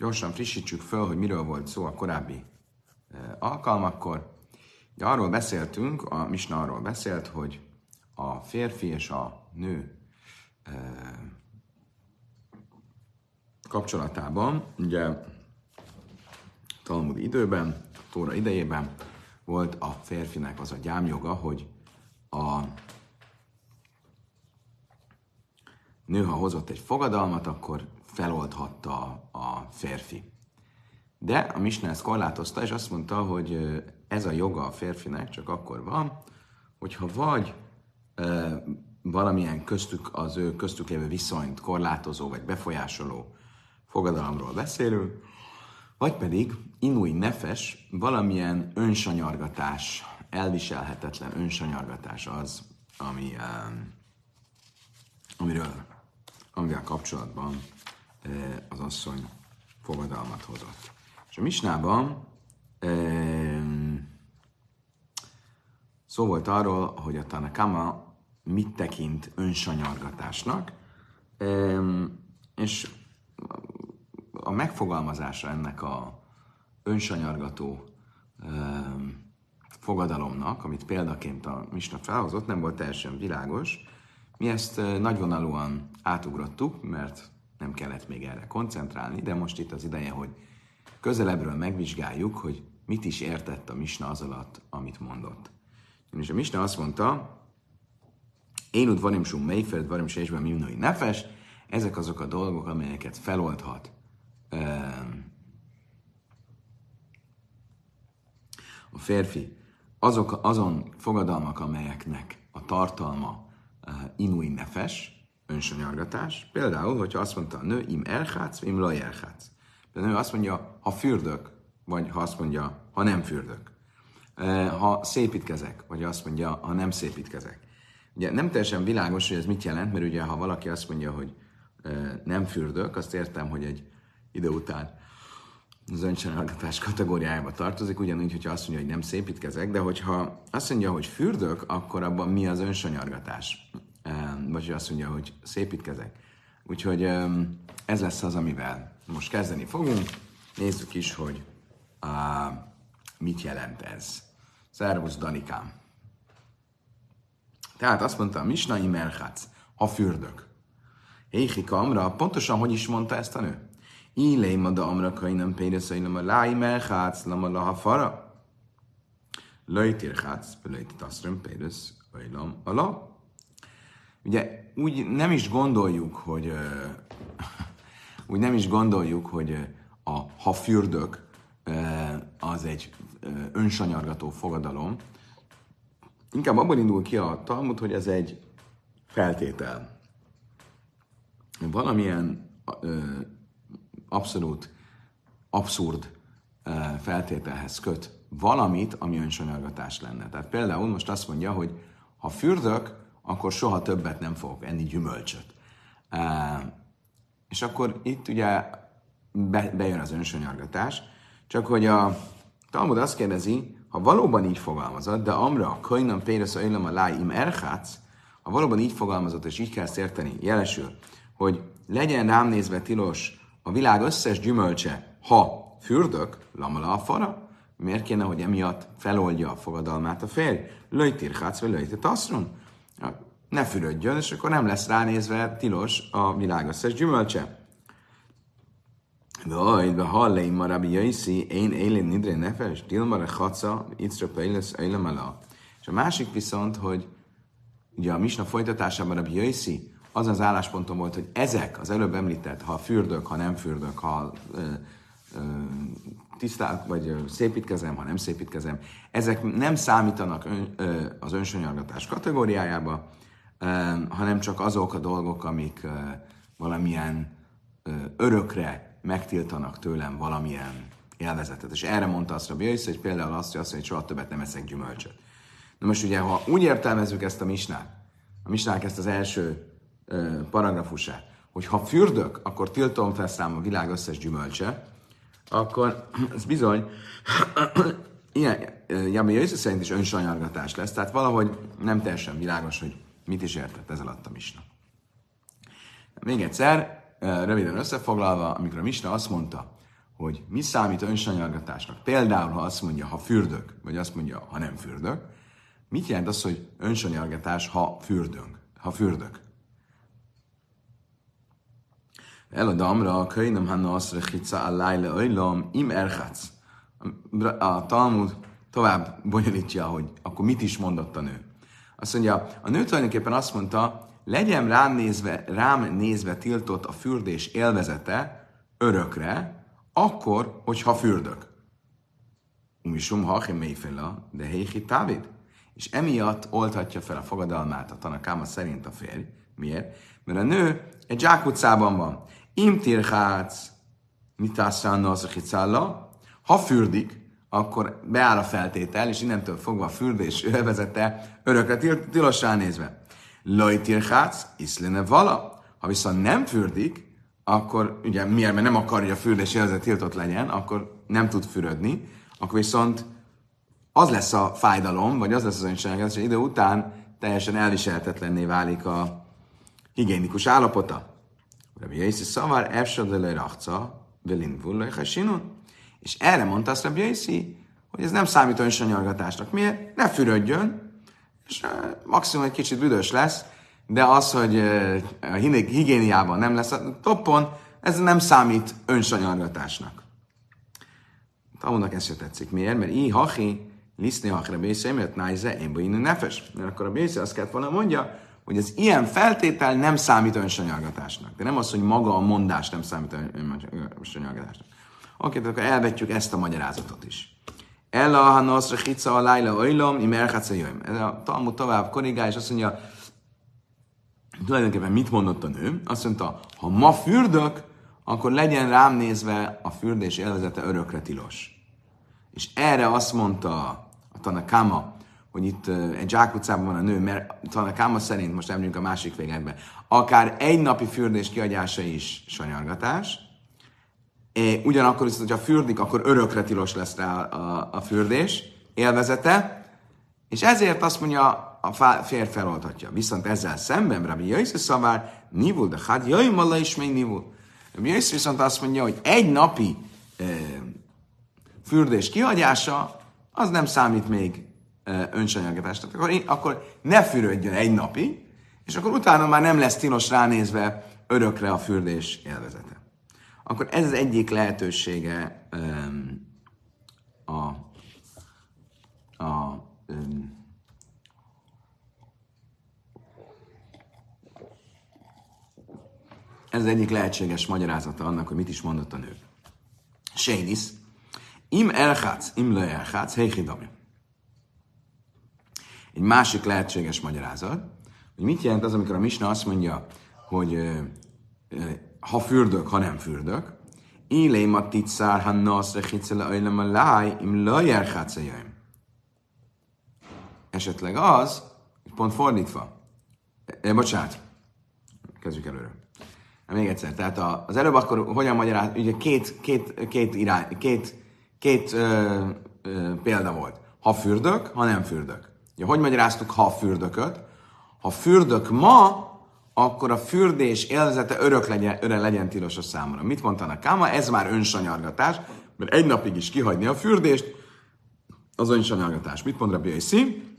gyorsan frissítsük föl, hogy miről volt szó a korábbi alkalmakkor. Ugye arról beszéltünk, a Misna arról beszélt, hogy a férfi és a nő kapcsolatában, ugye Talmud időben, Tóra idejében volt a férfinek az a gyámjoga, hogy a nő, ha hozott egy fogadalmat, akkor feloldhatta a férfi. De a Misna ezt korlátozta, és azt mondta, hogy ez a joga a férfinek csak akkor van, hogyha vagy e, valamilyen köztük, az ő köztük lévő viszonyt korlátozó vagy befolyásoló fogadalomról beszélünk, vagy pedig inui nefes, valamilyen önsanyargatás, elviselhetetlen önsanyargatás az, ami, um, amiről, amivel kapcsolatban az asszony fogadalmat hozott. És a misnában szó volt arról, hogy a Tanakama mit tekint önsanyargatásnak, és a megfogalmazása ennek a önsanyargató fogadalomnak, amit példaként a Misna felhozott, nem volt teljesen világos. Mi ezt uh, nagyvonalúan átugrottuk, mert nem kellett még erre koncentrálni, de most itt az ideje, hogy közelebbről megvizsgáljuk, hogy mit is értett a Misna az alatt, amit mondott. És a Misna azt mondta, én úgy varim sum melyfeld, varim sésben mimnoi nefes, ezek azok a dolgok, amelyeket feloldhat a férfi, azok, azon fogadalmak, amelyeknek a tartalma inui nefes, önsanyargatás. Például, hogyha azt mondta a nő, im elhátsz, im laj elhátsz. Például azt mondja, ha fürdök, vagy ha azt mondja, ha nem fürdök. Ha szépítkezek, vagy azt mondja, ha nem szépítkezek. Ugye nem teljesen világos, hogy ez mit jelent, mert ugye ha valaki azt mondja, hogy nem fürdök, azt értem, hogy egy idő után az öncsinálgatás kategóriájába tartozik, ugyanúgy, hogyha azt mondja, hogy nem szépítkezek, de hogyha azt mondja, hogy fürdök, akkor abban mi az önsanyargatás? Vagy hogy azt mondja, hogy szépítkezek. Úgyhogy ez lesz az, amivel most kezdeni fogunk. Nézzük is, hogy uh, mit jelent ez. Szervusz, Danikám! Tehát azt mondta a Misnai Merchác, ha fürdök. Éhi Kamra, pontosan hogy is mondta ezt a nő? Ilé mada amra kainan pédeszai lama láj merhác lama laha fara. Lajtír hác, lajtír taszröm pédesz ajlam ala. Ugye úgy nem is gondoljuk, hogy úgy nem is gondoljuk, hogy a ha fürdök az egy önsanyargató fogadalom. Inkább abban indul ki a Talmud, hogy ez egy feltétel. Valamilyen abszolút abszurd feltételhez köt valamit, ami önsanyargatás lenne. Tehát például most azt mondja, hogy ha fürdök, akkor soha többet nem fogok enni gyümölcsöt. És akkor itt ugye be, bejön az önsanyargatás, csak hogy a Talmud azt kérdezi, ha valóban így fogalmazott, de amra, kajnam péresz a a láim erhác, ha valóban így fogalmazott, és így kell érteni, jelesül, hogy legyen rám nézve tilos a világ összes gyümölcse, ha fürdök, lamala a fara, miért kéne, hogy emiatt feloldja a fogadalmát a férj? Löjtér hátsz, vagy löjtér taszron? Ne fürödjön, és akkor nem lesz ránézve tilos a világ összes gyümölcse. Vaj, de halleim ma rabbi jaiszi, én élén nidre nefes, dilmar a haca, itzra pejlesz, És a másik viszont, hogy ugye a misna folytatásában rabbi jaiszi az az álláspontom volt, hogy ezek az előbb említett, ha fürdök, ha nem fürdök, ha ö, ö, tisztál, vagy szépítkezem, ha nem szépítkezem, ezek nem számítanak ön, ö, az önsanyargatás kategóriájába, ö, hanem csak azok a dolgok, amik ö, valamilyen ö, örökre megtiltanak tőlem valamilyen élvezetet. És erre mondta azt a Bjöjsz, hogy például azt, hogy, azt, hogy soha többet nem eszek gyümölcsöt. Na most ugye, ha úgy értelmezzük ezt a misnát, a misnák ezt az első paragrafusát, hogy ha fürdök, akkor tiltom fel szám a világ összes gyümölcse, akkor ez bizony ilyen Jami Jöjjsz szerint is önsanyargatás lesz, tehát valahogy nem teljesen világos, hogy mit is értett ez alatt a misna. Még egyszer, röviden összefoglalva, amikor a misna azt mondta, hogy mi számít önsanyargatásnak. Például, ha azt mondja, ha fürdök, vagy azt mondja, ha nem fürdök, mit jelent az, hogy önsanyargatás, ha fürdünk, ha fürdök? Eladamra, a könyvem hanna azt hica a lájle öjlom, im erhatsz. A Talmud tovább bonyolítja, hogy akkor mit is mondott a nő. Azt mondja, a nő tulajdonképpen azt mondta, legyen rám nézve, rám nézve tiltott a fürdés élvezete örökre, akkor, hogyha fürdök. Umisum hachim mélyféla, de héhi távid. És emiatt oltatja fel a fogadalmát a tanakáma szerint a férj. Miért? Mert a nő egy zsákutcában van. Im tirhác, mitászánna az a ha fürdik, akkor beáll a feltétel, és innentől fogva a fürdés övezete örökre tilos ránézve. Lojtirhác, iszlene vala. Ha viszont nem fürdik, akkor ugye miért, mert nem akarja, hogy a fürdés élvezet tiltott legyen, akkor nem tud fürödni, akkor viszont az lesz a fájdalom, vagy az lesz az önségek, hogy idő után teljesen elviselhetetlenné válik a higiénikus állapota. Rabbi Yossi szavar, efsodele rachca, velin vullaj És erre mondta azt Rabbi Yossi, hogy ez nem számít önsanyargatásnak. Miért? Ne fürödjön, és maximum egy kicsit büdös lesz, de az, hogy a higiéniában nem lesz a toppon, ez nem számít önsanyargatásnak. Talmudnak ez se tetszik. Miért? Mert így hachi, liszni bésze, mert nájze, én nefes. Mert akkor a bésze azt kellett volna mondja, hogy az ilyen feltétel nem számít önsanyargatásnak. De nem az, hogy maga a mondás nem számít önsanyargatásnak. Oké, akkor elvetjük ezt a magyarázatot is. Ella ha noszra hica a lájla ojlom, im erhatsa Ez a Talmud tovább korrigál, és azt mondja, tulajdonképpen mit mondott a nő? Azt mondta, ha ma fürdök, akkor legyen rám nézve a fürdés élvezete örökre tilos. És erre azt mondta a Tanakama, hogy itt egy zsákutcában van a nő, mert Tanakama szerint, most emlünk a másik végekben, akár egy napi fürdés kiadása is sanyargatás, É, ugyanakkor viszont, hogyha fürdik, akkor örökre tilos lesz rá a, a fürdés élvezete, és ezért azt mondja, a férj feloltatja. Viszont ezzel szemben Rabbi Jöjsz szavár, nivul, de hát jöjj mala is még nivul. Rabbi Jöjsz viszont azt mondja, hogy egy napi e, fürdés kihagyása, az nem számít még e, önsanyagításnak. Akkor, akkor ne fürödjön egy napi, és akkor utána már nem lesz tilos ránézve örökre a fürdés élvezete. Akkor ez az egyik lehetősége um, a, a um, Ez az egyik lehetséges magyarázata annak, hogy mit is mondott a nő. Sénis, im elhátsz, im le elhátsz, heichidami. Egy másik lehetséges magyarázat, hogy mit jelent az, amikor a Misna azt mondja, hogy ha fürdök, ha nem fürdök, Ilém a ticár, ha naszre hicele ajlem a láj, im le Esetleg az, pont fordítva. E, bocsánat, kezdjük előre. Még egyszer, tehát az előbb akkor hogyan magyaráz, ugye két, két, két, irány, két, két ö, ö, példa volt. Ha fürdök, ha nem fürdök. Ugye, hogy magyaráztuk ha fürdököt? Ha fürdök ma, akkor a fürdés élvezete örök legyen, örök legyen tilos a számomra. Mit mondta a Káma? Ez már önsanyargatás, mert egy napig is kihagyni a fürdést, az önsanyargatás. Mit mond Rabbi Yossi?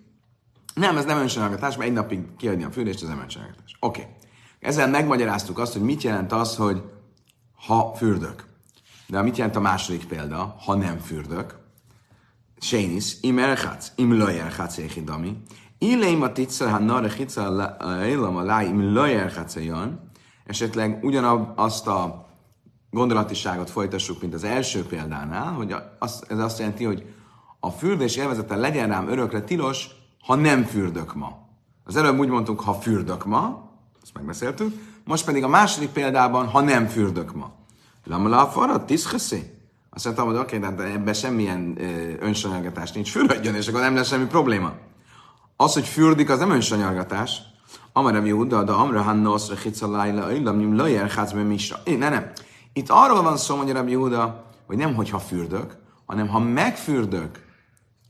Nem, ez nem önsanyargatás, mert egy napig kihagyni a fürdést, ez nem önsanyargatás. Oké. Okay. Ezzel megmagyaráztuk azt, hogy mit jelent az, hogy ha fürdök. De mit jelent a második példa, ha nem fürdök? Sénis, im erchatz, im lo erchatz echidami. Ileim a titszer, ha nare hitza élam a láj, im lo erchatz Esetleg ugyanazt a gondolatiságot folytassuk, mint az első példánál, hogy az, ez azt jelenti, hogy a fürdés élvezete legyen rám örökre tilos, ha nem fürdök ma. Az előbb úgy mondtuk, ha fürdök ma, ezt megbeszéltük. Most pedig a második példában, ha nem fürdök ma. Lamala farad, tiszkeszi? Azt mondtam, hogy oké, okay, de ebben semmilyen önsanyargatás nincs, fürdjön, és akkor nem lesz semmi probléma. Az, hogy fürdik, az nem önsanyargatás. Amara Yehuda, de Amra Hannoszra Hicalájla, Illam Nim Lajer Hácbe Misra. Ne, nem. Itt arról van szó, mondja Rabbi Yehuda, hogy nem, hogyha fürdök, hanem ha megfürdök,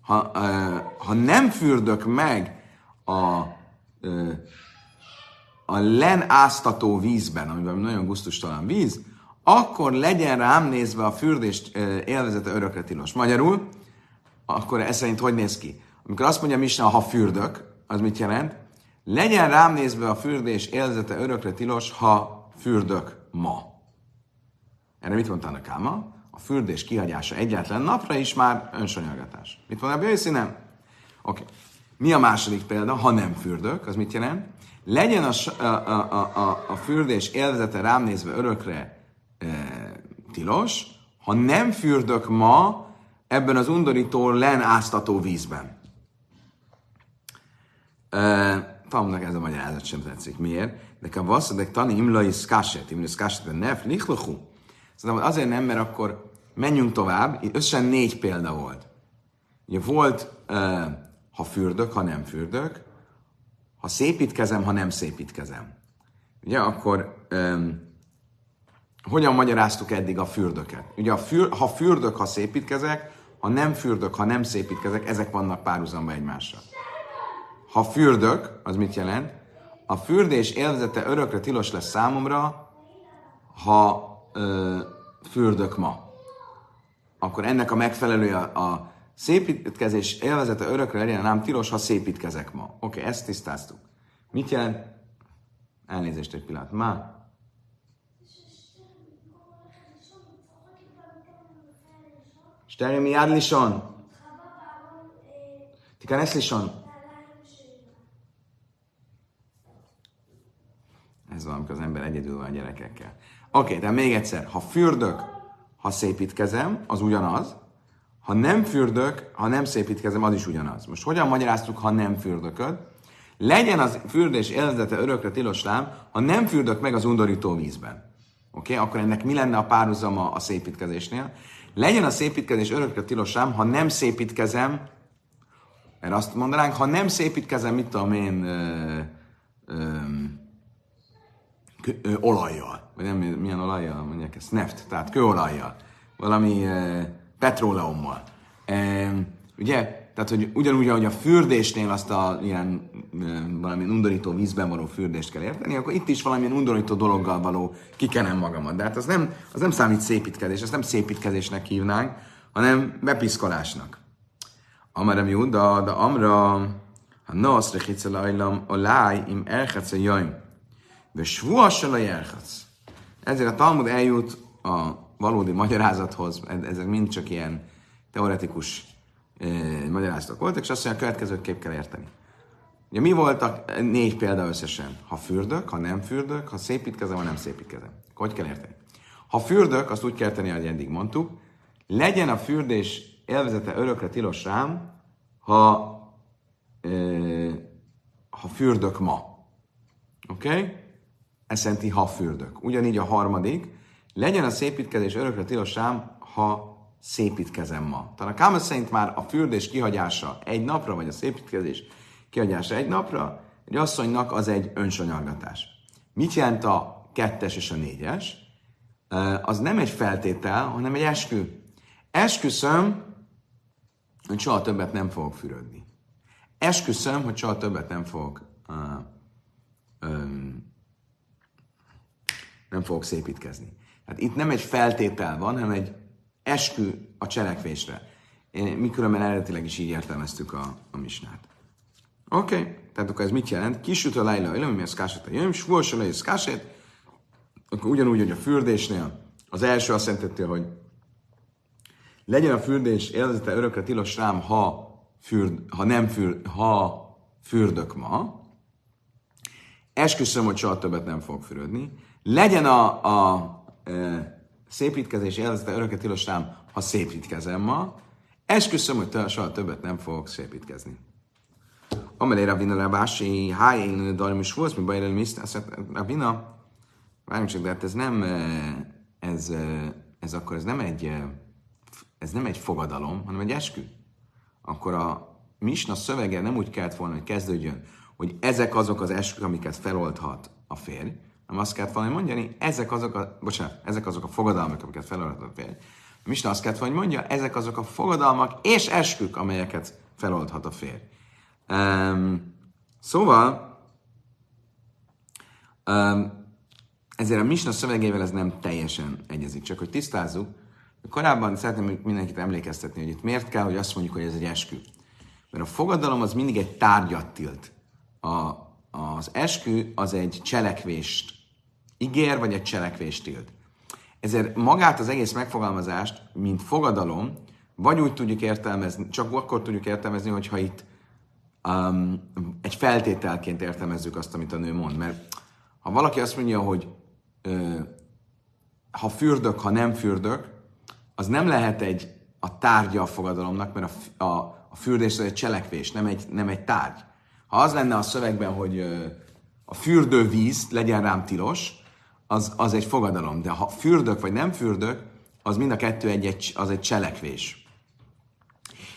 ha, uh, ha nem fürdök meg a uh, a len áztató vízben, amiben nagyon guztustalan víz, akkor legyen rám nézve a fürdés élvezete örökre tilos. Magyarul, akkor ez szerint hogy néz ki? Amikor azt mondja Misna, ha fürdök, az mit jelent? Legyen rám nézve a fürdés élvezete örökre tilos, ha fürdök ma. Erre mit mondta a Káma? A fürdés kihagyása egyetlen napra is már önsanyargatás. Mit mondja a bőszi? Nem. Oké. Okay. Mi a második példa? Ha nem fürdök, az mit jelent? Legyen a, a, a, a, a fürdés élvezete rám nézve örökre tilos, ha nem fürdök ma ebben az undorító len áztató vízben. E, Talmudnak ez a magyarázat sem tetszik. Miért? De a vasszadek tani imlai szkáset, imlai szkáset, nef, lichluchu. Szóval azért nem, mert akkor menjünk tovább. Összesen négy példa volt. Ugye volt, ha fürdök, ha nem fürdök, ha szépítkezem, ha nem szépítkezem. Ugye, akkor um, hogyan magyaráztuk eddig a fürdöket? Ugye, a für, ha fürdök, ha szépítkezek, ha nem fürdök, ha nem szépítkezek, ezek vannak párhuzamba egymással. Ha fürdök, az mit jelent? A fürdés élvezete örökre tilos lesz számomra, ha ö, fürdök ma. Akkor ennek a megfelelője a, szépítkezés élvezete örökre legyen, nem tilos, ha szépítkezek ma. Oké, okay, ezt tisztáztuk. Mit jelent? Elnézést egy pillanat. Ma. שתראה מיד לישון. תיכנס לישון. Ez van, amikor az ember egyedül van a gyerekekkel. Oké, okay, de még egyszer, ha fürdök, ha szépítkezem, az ugyanaz. Ha nem fürdök, ha nem szépítkezem, az is ugyanaz. Most hogyan magyaráztuk, ha nem fürdököd? Legyen az fürdés élvezete örökre tilos lám, ha nem fürdök meg az undorító vízben. Oké, okay? akkor ennek mi lenne a párhuzama a szépítkezésnél? Legyen a szépítkezés örökre tilos lám, ha nem szépítkezem, mert azt mondanánk, ha nem szépítkezem, mit tudom én, ö, ö, ö, olajjal, vagy nem, milyen olajjal mondják ezt, neft, tehát kőolajjal, valami ö, petróleummal. E, ugye, tehát, hogy ugyanúgy, ahogy a fürdésnél azt a ilyen valami undorító vízben való fürdést kell érteni, akkor itt is valamilyen undorító dologgal való kikenem magamat. De hát az nem, az nem számít szépítkezés, azt nem szépítkezésnek hívnánk, hanem bepiszkolásnak. Amarem jó, de amra, ha nasz rechitze lajlam, a im erchetsz a jaim. De svuassal a jerchetsz. Ezért a Talmud eljut a valódi magyarázathoz, ezek mind csak ilyen teoretikus eh, magyarázatok voltak, és azt mondja, a következőt kép kell érteni. Ugye mi voltak négy példa összesen? Ha fürdök, ha nem fürdök, ha szépítkezem, ha nem szépítkezem. Hogy kell érteni? Ha fürdök, azt úgy kell érteni, ahogy eddig mondtuk, legyen a fürdés élvezete örökre tilos rám, ha, eh, ha fürdök ma. Oké? Okay? Ez jelenti, ha fürdök. Ugyanígy a harmadik, legyen a szépítkezés örökre tilos rám, ha szépítkezem ma. Talán Káma szerint már a fürdés kihagyása egy napra, vagy a szépítkezés kihagyása egy napra, egy asszonynak az egy önsanyargatás. Mit jelent a kettes és a négyes? Az nem egy feltétel, hanem egy eskü. Esküszöm, hogy soha többet nem fogok fürödni. Esküszöm, hogy soha többet nem fogok uh, um, nem fogok szépítkezni. Hát itt nem egy feltétel van, hanem egy eskü a cselekvésre. Mi különben eredetileg is így értelmeztük a, a misnát. Oké, okay. tehát akkor ez mit jelent? Kisüt a lejla, mi ez káset a jöjjön, svors a lejla, káset, akkor ugyanúgy, hogy a fürdésnél az első azt jelenti, hogy legyen a fürdés élvezete örökre tilos rám, ha, fürd, ha nem fürd, ha fürdök ma, esküszöm, hogy soha többet nem fog fürödni, legyen a, a, a szépítkezés élvezete örökre tilos rám, ha szépítkezem ma, esküszöm, hogy soha többet nem fogok szépítkezni. Amelé Ravina Rabási, Hájén, Darmis volt, mi bajra mi azt Ravina, várjunk csak, de hát ez nem, ez, ez akkor ez nem egy, ez nem egy fogadalom, hanem egy eskü. Akkor a Misna szövege nem úgy kellett volna, hogy kezdődjön, hogy ezek azok az eskük, amiket feloldhat a férj, hanem azt kellett volna mondani, ezek azok a, bocsánat, ezek azok a fogadalmak, amiket feloldhat a férj. A Misna azt kellett volna, hogy mondja, ezek azok a fogadalmak és eskük, amelyeket feloldhat a férj. Um, szóval um, ezért a Misna szövegével ez nem teljesen egyezik. Csak hogy tisztázzuk, korábban szeretném mindenkit emlékeztetni, hogy itt miért kell, hogy azt mondjuk, hogy ez egy eskü. Mert a fogadalom az mindig egy tárgyat tilt. A, az eskü az egy cselekvést ígér, vagy egy cselekvést tilt. Ezért magát az egész megfogalmazást, mint fogadalom, vagy úgy tudjuk értelmezni, csak akkor tudjuk értelmezni, hogyha itt um, egy feltételként értelmezzük azt, amit a nő mond. Mert ha valaki azt mondja, hogy ö, ha fürdök, ha nem fürdök, az nem lehet egy a tárgya a fogadalomnak, mert a, a, a fürdés az egy cselekvés, nem egy, nem egy tárgy. Ha az lenne a szövegben, hogy ö, a fürdővíz legyen rám tilos, az, az egy fogadalom. De ha fürdök vagy nem fürdök, az mind a kettő egy, egy, az egy cselekvés.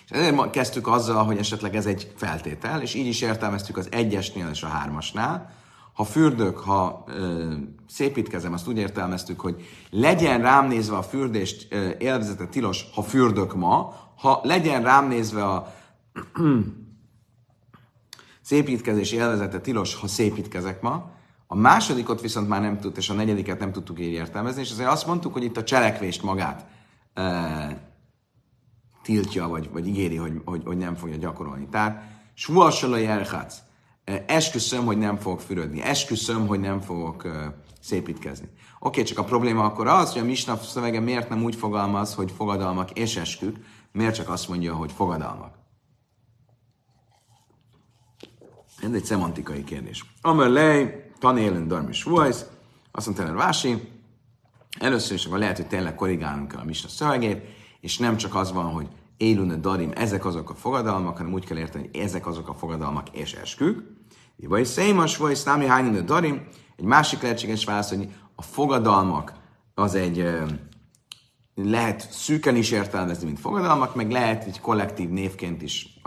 És ezért kezdtük azzal, hogy esetleg ez egy feltétel, és így is értelmeztük az egyesnél és a hármasnál. Ha fürdök, ha ö, szépítkezem, azt úgy értelmeztük, hogy legyen rám nézve a fürdést ö, élvezete tilos, ha fürdök ma, ha legyen rám nézve a szépítkezés élvezete tilos, ha szépítkezek ma, a másodikot viszont már nem tud, és a negyediket nem tudtuk így értelmezni, és azért azt mondtuk, hogy itt a cselekvést magát e, tiltja, vagy, vagy ígéri, hogy, hogy, hogy nem fogja gyakorolni. Tehát Suasalai jelhatsz. Esküszöm, hogy nem fogok fürödni. Esküszöm, hogy nem fogok e, szépítkezni. Oké, csak a probléma akkor az, hogy a Misnap szövege miért nem úgy fogalmaz, hogy fogadalmak és eskük, miért csak azt mondja, hogy fogadalmak. Ez egy szemantikai kérdés. Amelej, tanélen darmis vajsz, azt mondta el Vási, először is akkor lehet, hogy tényleg korrigálnunk kell a Misna szövegét, és nem csak az van, hogy élune darim, ezek azok a fogadalmak, hanem úgy kell érteni, hogy ezek azok a fogadalmak és eskük. Vagy szémas vagy számi hányone darim, egy másik lehetséges válasz, hogy a fogadalmak az egy lehet szűken is értelmezni, mint fogadalmak, meg lehet egy kollektív névként is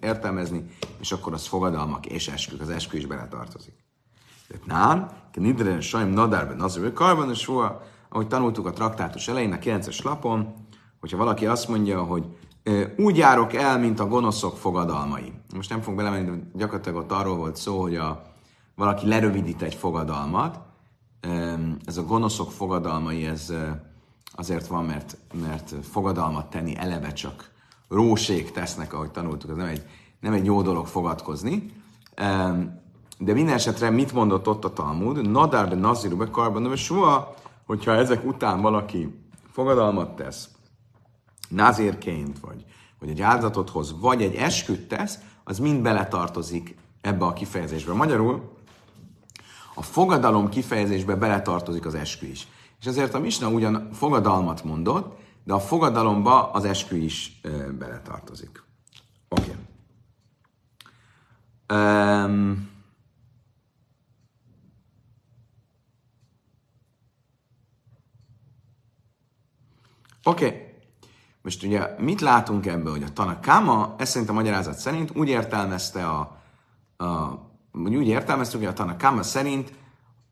értelmezni, és akkor az fogadalmak és eskük, az eskü is beletartozik. Nán, Nidren Sajm Nadárben Nazir Karban, és ahogy tanultuk a traktátus elején, a 9-es lapon, hogyha valaki azt mondja, hogy úgy járok el, mint a gonoszok fogadalmai. Most nem fogok belemenni, de gyakorlatilag ott arról volt szó, hogy a, valaki lerövidít egy fogadalmat. Ez a gonoszok fogadalmai, ez azért van, mert, mert fogadalmat tenni eleve csak róség tesznek, ahogy tanultuk, ez nem egy, nem egy jó dolog fogadkozni. De minden esetre mit mondott ott a Talmud? Nadár be naziru be karban, soha, hogyha ezek után valaki fogadalmat tesz, nazírként, vagy, vagy egy áldozatot hoz, vagy egy esküt tesz, az mind beletartozik ebbe a kifejezésbe. Magyarul a fogadalom kifejezésbe beletartozik az eskü is. És ezért a Misna ugyan fogadalmat mondott, de a fogadalomba az eskü is e, beletartozik. Oké. Okay. Um, Oké. Okay. Most ugye mit látunk ebből, hogy a Tanakama, ez szerint a magyarázat szerint úgy értelmezte a, a úgy értelmeztük, hogy a Tanakama szerint,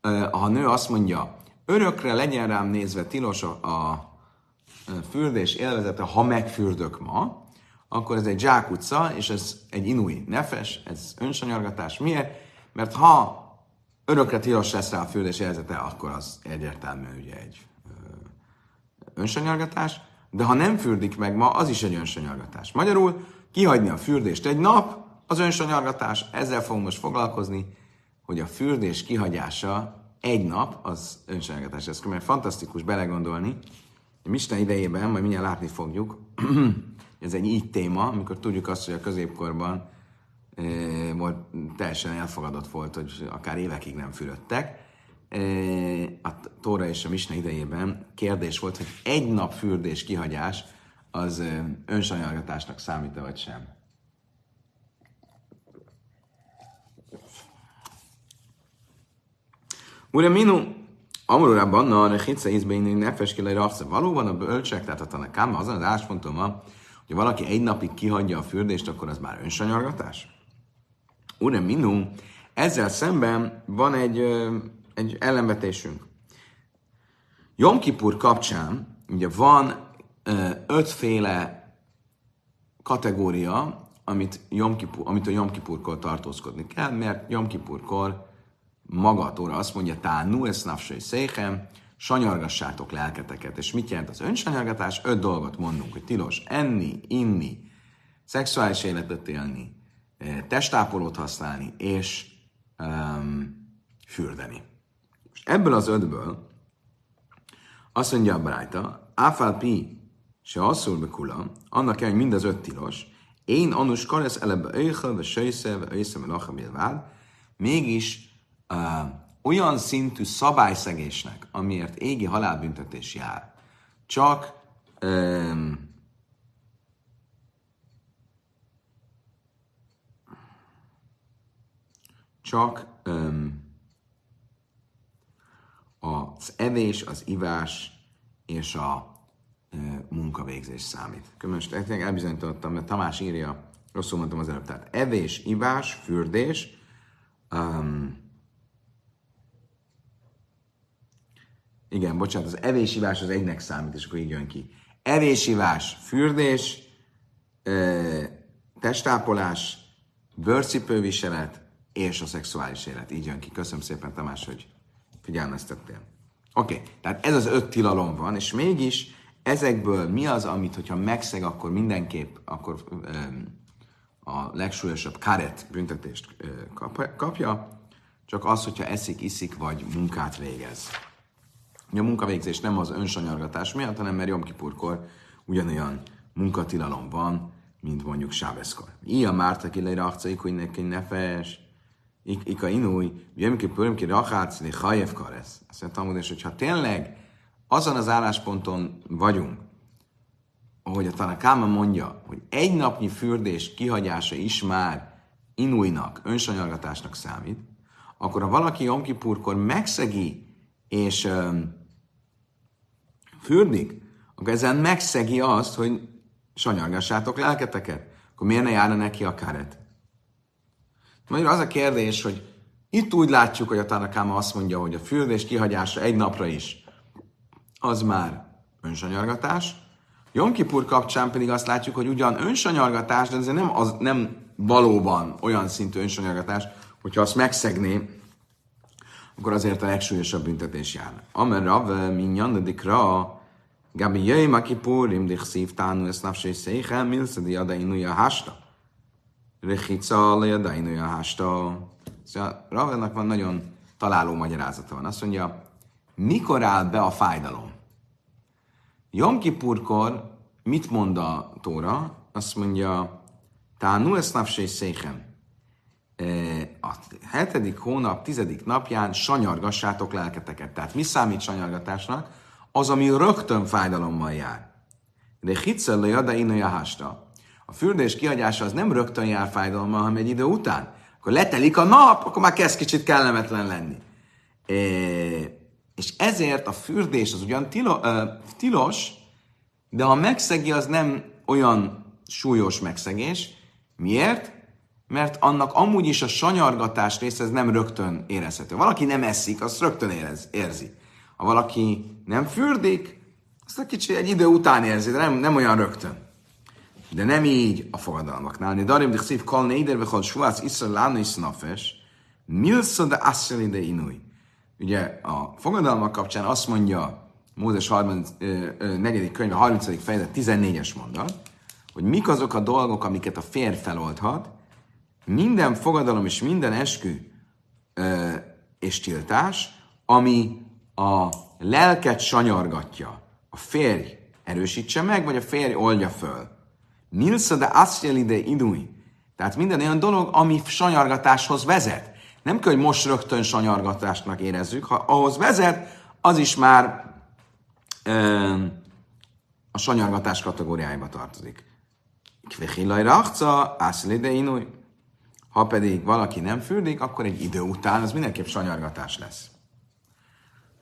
ha a nő azt mondja, örökre legyen rám nézve tilos a, a fürdés élvezete, ha megfürdök ma, akkor ez egy zsákutca, és ez egy inui nefes, ez önsanyargatás. Miért? Mert ha örökre tilos lesz rá a fürdés élvezete, akkor az egyértelmű ugye egy önsanyargatás, de ha nem fürdik meg ma, az is egy önsanyargatás. Magyarul kihagyni a fürdést egy nap, az önsanyargatás, ezzel fogunk most foglalkozni, hogy a fürdés kihagyása egy nap az önsanyargatás. Ez mert fantasztikus belegondolni. Misten idejében, majd mindjárt látni fogjuk, ez egy így téma, amikor tudjuk azt, hogy a középkorban e, volt, teljesen elfogadott volt, hogy akár évekig nem fürödtek a Tóra és a Misna idejében kérdés volt, hogy egy nap fürdés kihagyás az önsanyargatásnak számít-e vagy sem. Ura minu, amurra banna, a hitsze ízbeini nefes kilai rafsza. Valóban a bölcsek, tehát a tanakám, azon az áspontom van, hogy valaki egy napig kihagyja a fürdést, akkor az már önsanyargatás? Ura minu, ezzel szemben van egy egy ellenvetésünk. Jom Kipur kapcsán ugye van ötféle kategória, amit, Jom Kipur, amit a Jom Kipurkor tartózkodni kell, mert Jom Kipurkor maga a azt mondja, tá nu es nafsai széchem, sanyargassátok lelketeket. És mit jelent az önsanyargatás? Öt dolgot mondunk, hogy tilos enni, inni, szexuális életet élni, testápolót használni, és um, fürdeni. Ebből az ötből azt mondja a brájta, áfál pi se asszul be kula, annak kell, hogy mind az öt tilos, én anus karesz elebe öjjel, ve söjsze, ve öjsze, ve mégis uh, olyan szintű szabályszegésnek, amiért égi halálbüntetés jár, csak um, csak um, az evés, az ivás és a uh, munkavégzés számít. Most elbizonyítottam, mert Tamás írja, rosszul mondtam az előbb, tehát evés, ivás, fürdés, um, Igen, bocsánat, az evésivás az egynek számít, és akkor így jön ki. Evésivás, fürdés, testápolás, bőrcipőviselet és a szexuális élet. Így jön ki. Köszönöm szépen, Tamás, hogy figyelmeztettél. Oké, okay, tehát ez az öt tilalom van, és mégis ezekből mi az, amit, hogyha megszeg, akkor mindenképp akkor um, a legsúlyosabb karet büntetést uh, kapja, csak az, hogyha eszik, iszik, vagy munkát végez. A munkavégzés nem az önsanyargatás miatt, hanem mert Jom Kipurkor ugyanolyan munkatilalom van, mint mondjuk Sábeszkor. Ilyen Márta ki leire akcaik, hogy neki nefes, Ika inúj, Kipur, ki rachátsz, li hajev karesz. Azt mondtam, hogy ha tényleg azon az állásponton vagyunk, ahogy a Tanakáma mondja, hogy egy napnyi fürdés kihagyása is már inújnak, önsanyargatásnak számít, akkor ha valaki Kipurkor megszegi, és um, fürdik, akkor ezen megszegi azt, hogy sanyargassátok lelketeket. Akkor miért ne járna neki a karet? Magyarul az a kérdés, hogy itt úgy látjuk, hogy a Tanakáma azt mondja, hogy a fürdés kihagyása egy napra is, az már önsanyargatás. Jomkipur kapcsán pedig azt látjuk, hogy ugyan önsanyargatás, de ez nem, az, nem valóban olyan szintű önsanyargatás, hogyha azt megszegné, akkor azért a legsúlyosabb büntetés jár. Amer Rav minyandadikra Gabi Jöjm Akipurim dichszív tánu ezt nafsé széhe milszedi jadainuja hásta. Rechica lejadainuja hásta. Szóval Ravennak van nagyon találó magyarázata van. Azt mondja, mikor áll be a fájdalom? Jom Kipurkor mit mond a Tóra? Azt mondja, tánu ezt nafsé széhem a hetedik hónap, tizedik napján sanyargassátok lelketeket. Tehát mi számít sanyargatásnak? Az, ami rögtön fájdalommal jár. De hitzellőja, de inőja hásta. A fürdés kihagyása az nem rögtön jár fájdalommal, hanem egy idő után. Akkor letelik a nap, akkor már kezd kicsit kellemetlen lenni. E, és ezért a fürdés az ugyan tilo, uh, tilos, de a megszegi az nem olyan súlyos megszegés. Miért? mert annak amúgy is a sanyargatás része ez nem rögtön érezhető. Valaki nem eszik, azt rögtön érez, érzi. Ha valaki nem fürdik, azt egy kicsi egy idő után érzi, de nem, nem olyan rögtön. De nem így a fogadalmaknál. Ne darim dich szív kal néder vechol suász iszor lána is nafes, milszor de asszeli de inúj. Ugye a fogadalmak kapcsán azt mondja Mózes 4. könyve, 30. fejezet, 14-es mondat, hogy mik azok a dolgok, amiket a férj feloldhat, minden fogadalom és minden eskü ö, és tiltás, ami a lelket sanyargatja, a férj erősítse meg, vagy a férj oldja föl. Milsa de aszjelide idui. Tehát minden olyan dolog, ami sanyargatáshoz vezet. Nem kell, hogy most rögtön sanyargatásnak érezzük, ha ahhoz vezet, az is már ö, a sanyargatás kategóriájába tartozik. Kvechilaj rachca, aszjelide inui. Ha pedig valaki nem fürdik, akkor egy idő után az mindenképp sanyargatás lesz.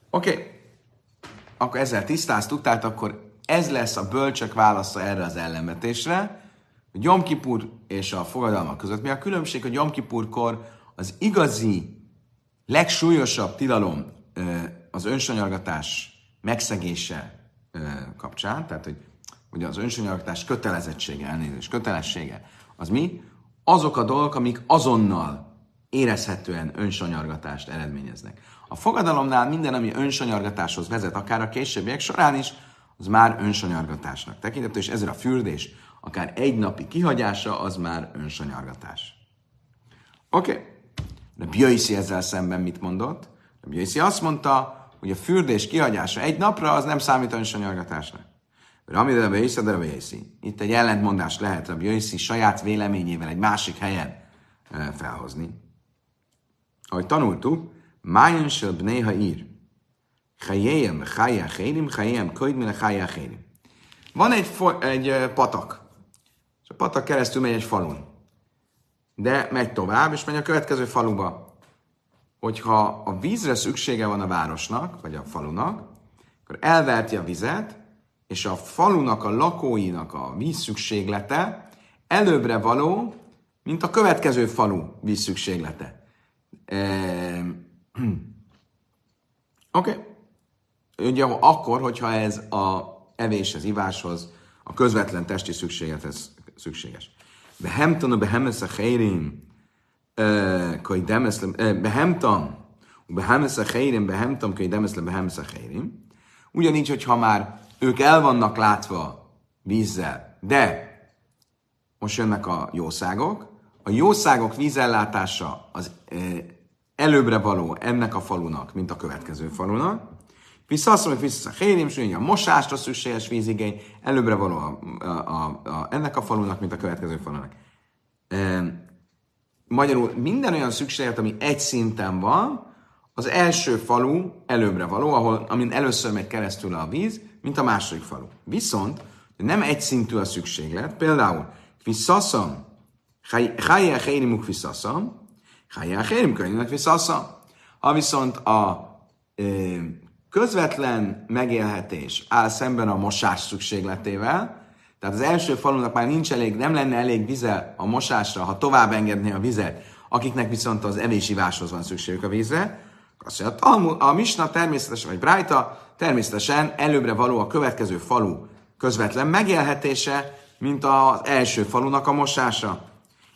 Oké, okay. akkor ezzel tisztáztuk, tehát akkor ez lesz a bölcsök válasza erre az ellenvetésre, hogy Jom Kipur és a fogadalmak között mi a különbség, hogy Jom Kipurkor az igazi, legsúlyosabb tilalom az önsanyargatás megszegése kapcsán, tehát hogy ugye az önsanyargatás kötelezettsége, elnézést, kötelessége, az mi? azok a dolgok, amik azonnal érezhetően önsanyargatást eredményeznek. A fogadalomnál minden, ami önsanyargatáshoz vezet, akár a későbbiek során is, az már önsanyargatásnak tekintető, és ezért a fürdés, akár egy napi kihagyása, az már önsanyargatás. Oké. Okay. De Bjöjszi ezzel szemben mit mondott? De Bjöjszi azt mondta, hogy a fürdés kihagyása egy napra, az nem számít önsanyargatásnak. Ramire Bjöjszi, de Bjöjszi. Itt egy ellentmondás lehet a Bjöjszi saját véleményével egy másik helyen felhozni. Ahogy tanultuk, Májön néha ír. Chajéjem, chajá chérim, chajéjem, köjd mire chajá chérim. Van egy, egy patak. És a patak keresztül megy egy falun. De megy tovább, és megy a következő faluba. Hogyha a vízre szüksége van a városnak, vagy a falunak, akkor elverti a vizet, és a falunak, a lakóinak a vízszükséglete előbbre való, mint a következő falu vízszükséglete. Oké. Okay. Ugye akkor, hogyha ez a evéshez, iváshoz, a közvetlen testi szükségethez szükséges. Behemtan, behemesz a hérim, hogy demeszle, behemtan, behemesz a hérim, behemtan, hogy demeszle, behemesz a hérim. Ugyanígy, hogyha már ők el vannak látva vízzel, de most jönnek a jószágok, a jószágok vízellátása az előbbre való ennek a falunak, mint a következő falunak. Visszaszom, hogy vissza a hérim, a mosásra szükséges vízigény, előbbre való a, a, a, a, ennek a falunak, mint a következő falunak. E, magyarul minden olyan szükséglet, ami egy szinten van, az első falu előbbre való, ahol, amin először megy keresztül a víz, mint a második falu. Viszont nem egy szintű a szükséglet, például visszaszom, Chajja Hérimuk visszaszam, Chajja Hérim könyvnek visszaszam. Ha viszont a e, közvetlen megélhetés áll szemben a mosás szükségletével, tehát az első falunak már nincs elég, nem lenne elég vize a mosásra, ha tovább engedné a vizet, akiknek viszont az evésiváshoz van szükségük a vízre, azt mondja, a, a Misna természetesen, vagy Brájta természetesen előbbre való a következő falu közvetlen megélhetése, mint az első falunak a mosása.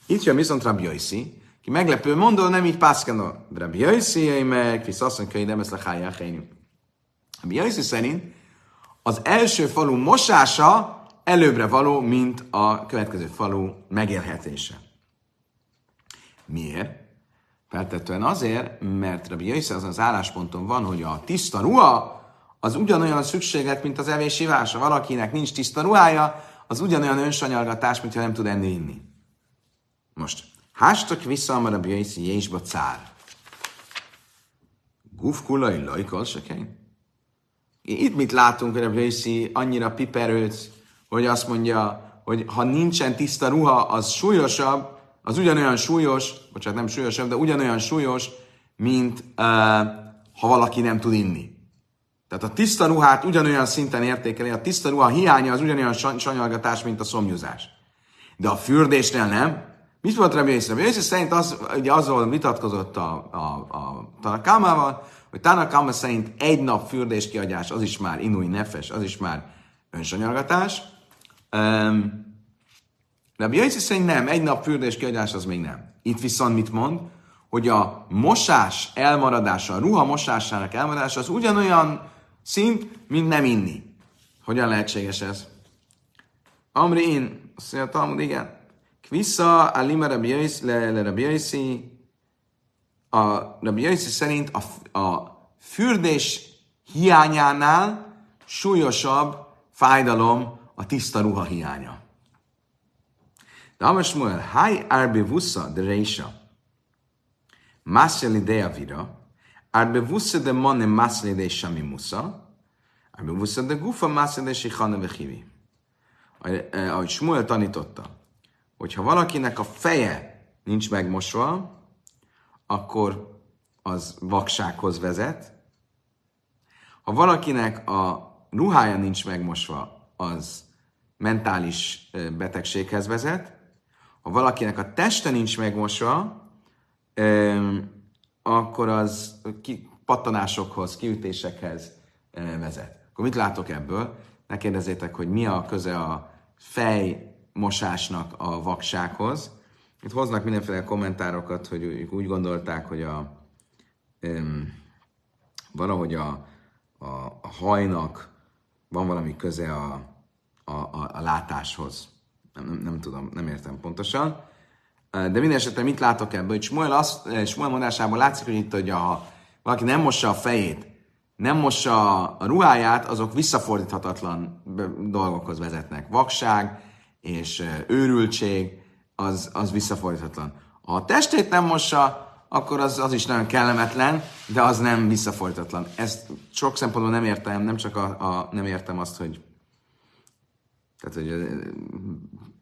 Itt jön viszont Rabbi Yossi, ki meglepő mondó, nem így pászkenol. Rabbi Yossi, meg, hisz azt mondja, nem ezt lehájják a Biaiszi szerint az első falu mosása előbbre való, mint a következő falu megélhetése. Miért? Feltetően azért, mert Rabbi Jöjsz az az állásponton van, hogy a tiszta ruha az ugyanolyan szükséglet, mint az evési vása. Valakinek nincs tiszta ruhája, az ugyanolyan önsanyargatás, mint ha nem tud enni inni. Most, hástak vissza a Rabbi Jöjsz Jézsba cár. Gufkulai lajkal sekein? Itt mit látunk, hogy Rési annyira piperőt, hogy azt mondja, hogy ha nincsen tiszta ruha, az súlyosabb, az ugyanolyan súlyos, bocsánat, nem súlyosabb, de ugyanolyan súlyos, mint uh, ha valaki nem tud inni. Tehát a tiszta ruhát ugyanolyan szinten értékeli, a tiszta ruha hiánya az ugyanolyan sanyargatás, mint a szomjúzás. De a fürdésnél nem. Mit volt Yossi? Rabbi Yossi szerint az, ugye azról vitatkozott a, a, a Tanakámával, hogy Tanakama szerint egy nap fürdés kiadás, az is már inui nefes, az is már önsanyargatás. Um, Rabbi Yossi szerint nem, egy nap fürdés kiadás az még nem. Itt viszont mit mond? Hogy a mosás elmaradása, a ruha mosásának elmaradása az ugyanolyan szint, mint nem inni. Hogyan lehetséges ez? Amri én, azt mondja Talmud, igen. Kvissa, alima Rabbi Yossi, a Rabbi Yossi szerint a, a fürdés hiányánál súlyosabb fájdalom a tiszta ruha hiánya. De Amos Shmuel, Hai arbe vussa de reisha, masjeli de avira, arbe vussa de mone masjeli de shami musa, arbe vussa de gufa masjeli de shichane vechivi. Ahogy Shmuel tanította, hogyha valakinek a feje nincs megmosva, akkor az vaksághoz vezet. Ha valakinek a ruhája nincs megmosva, az mentális betegséghez vezet. Ha valakinek a teste nincs megmosva, akkor az pattanásokhoz, kiütésekhez vezet. Akkor mit látok ebből? Ne kérdezzétek, hogy mi a köze a fejmosásnak a vaksághoz. Itt hoznak mindenféle kommentárokat, hogy úgy gondolták, hogy a um, valahogy a, a, a hajnak van valami köze a, a, a, a látáshoz. Nem, nem, nem tudom, nem értem pontosan. De minden esetre mit látok ebből? Hogy Smuel, azt, Smuel mondásából látszik, hogy itt, hogy a, valaki nem mossa a fejét, nem mossa a ruháját, azok visszafordíthatatlan dolgokhoz vezetnek. Vakság és őrültség, az, az visszafordíthatatlan. Ha a testét nem mossa, akkor az, az is nagyon kellemetlen, de az nem visszafordíthatatlan. Ezt sok szempontból nem értem, nem csak a, a nem értem azt, hogy tehát, hogy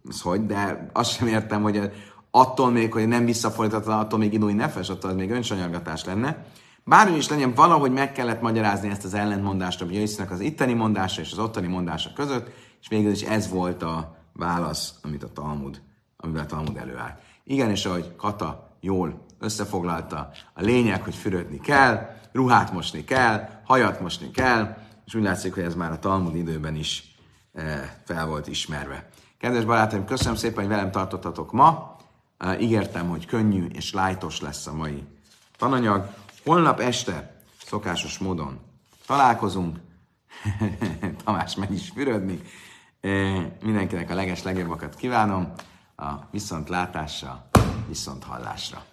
ez hogy, de azt sem értem, hogy attól még, hogy nem visszafordíthatatlan, attól még idói nefes, attól az még önsanyargatás lenne. Bármi is legyen, valahogy meg kellett magyarázni ezt az ellentmondást, a Jöjsznek az itteni mondása és az ottani mondása között, és végül is ez volt a válasz, amit a Talmud, amivel Talmud előállt. Igen, és ahogy Kata jól összefoglalta, a lényeg, hogy fürödni kell, ruhát mosni kell, hajat mosni kell, és úgy látszik, hogy ez már a Talmud időben is eh, fel volt ismerve. Kedves barátaim, köszönöm szépen, hogy velem tartottatok ma. Eh, ígértem, hogy könnyű és lájtos lesz a mai tananyag. Holnap este szokásos módon találkozunk. Tamás megy is fürödni. Mindenkinek a leges legjobbakat kívánom. A viszontlátásra, viszont hallásra.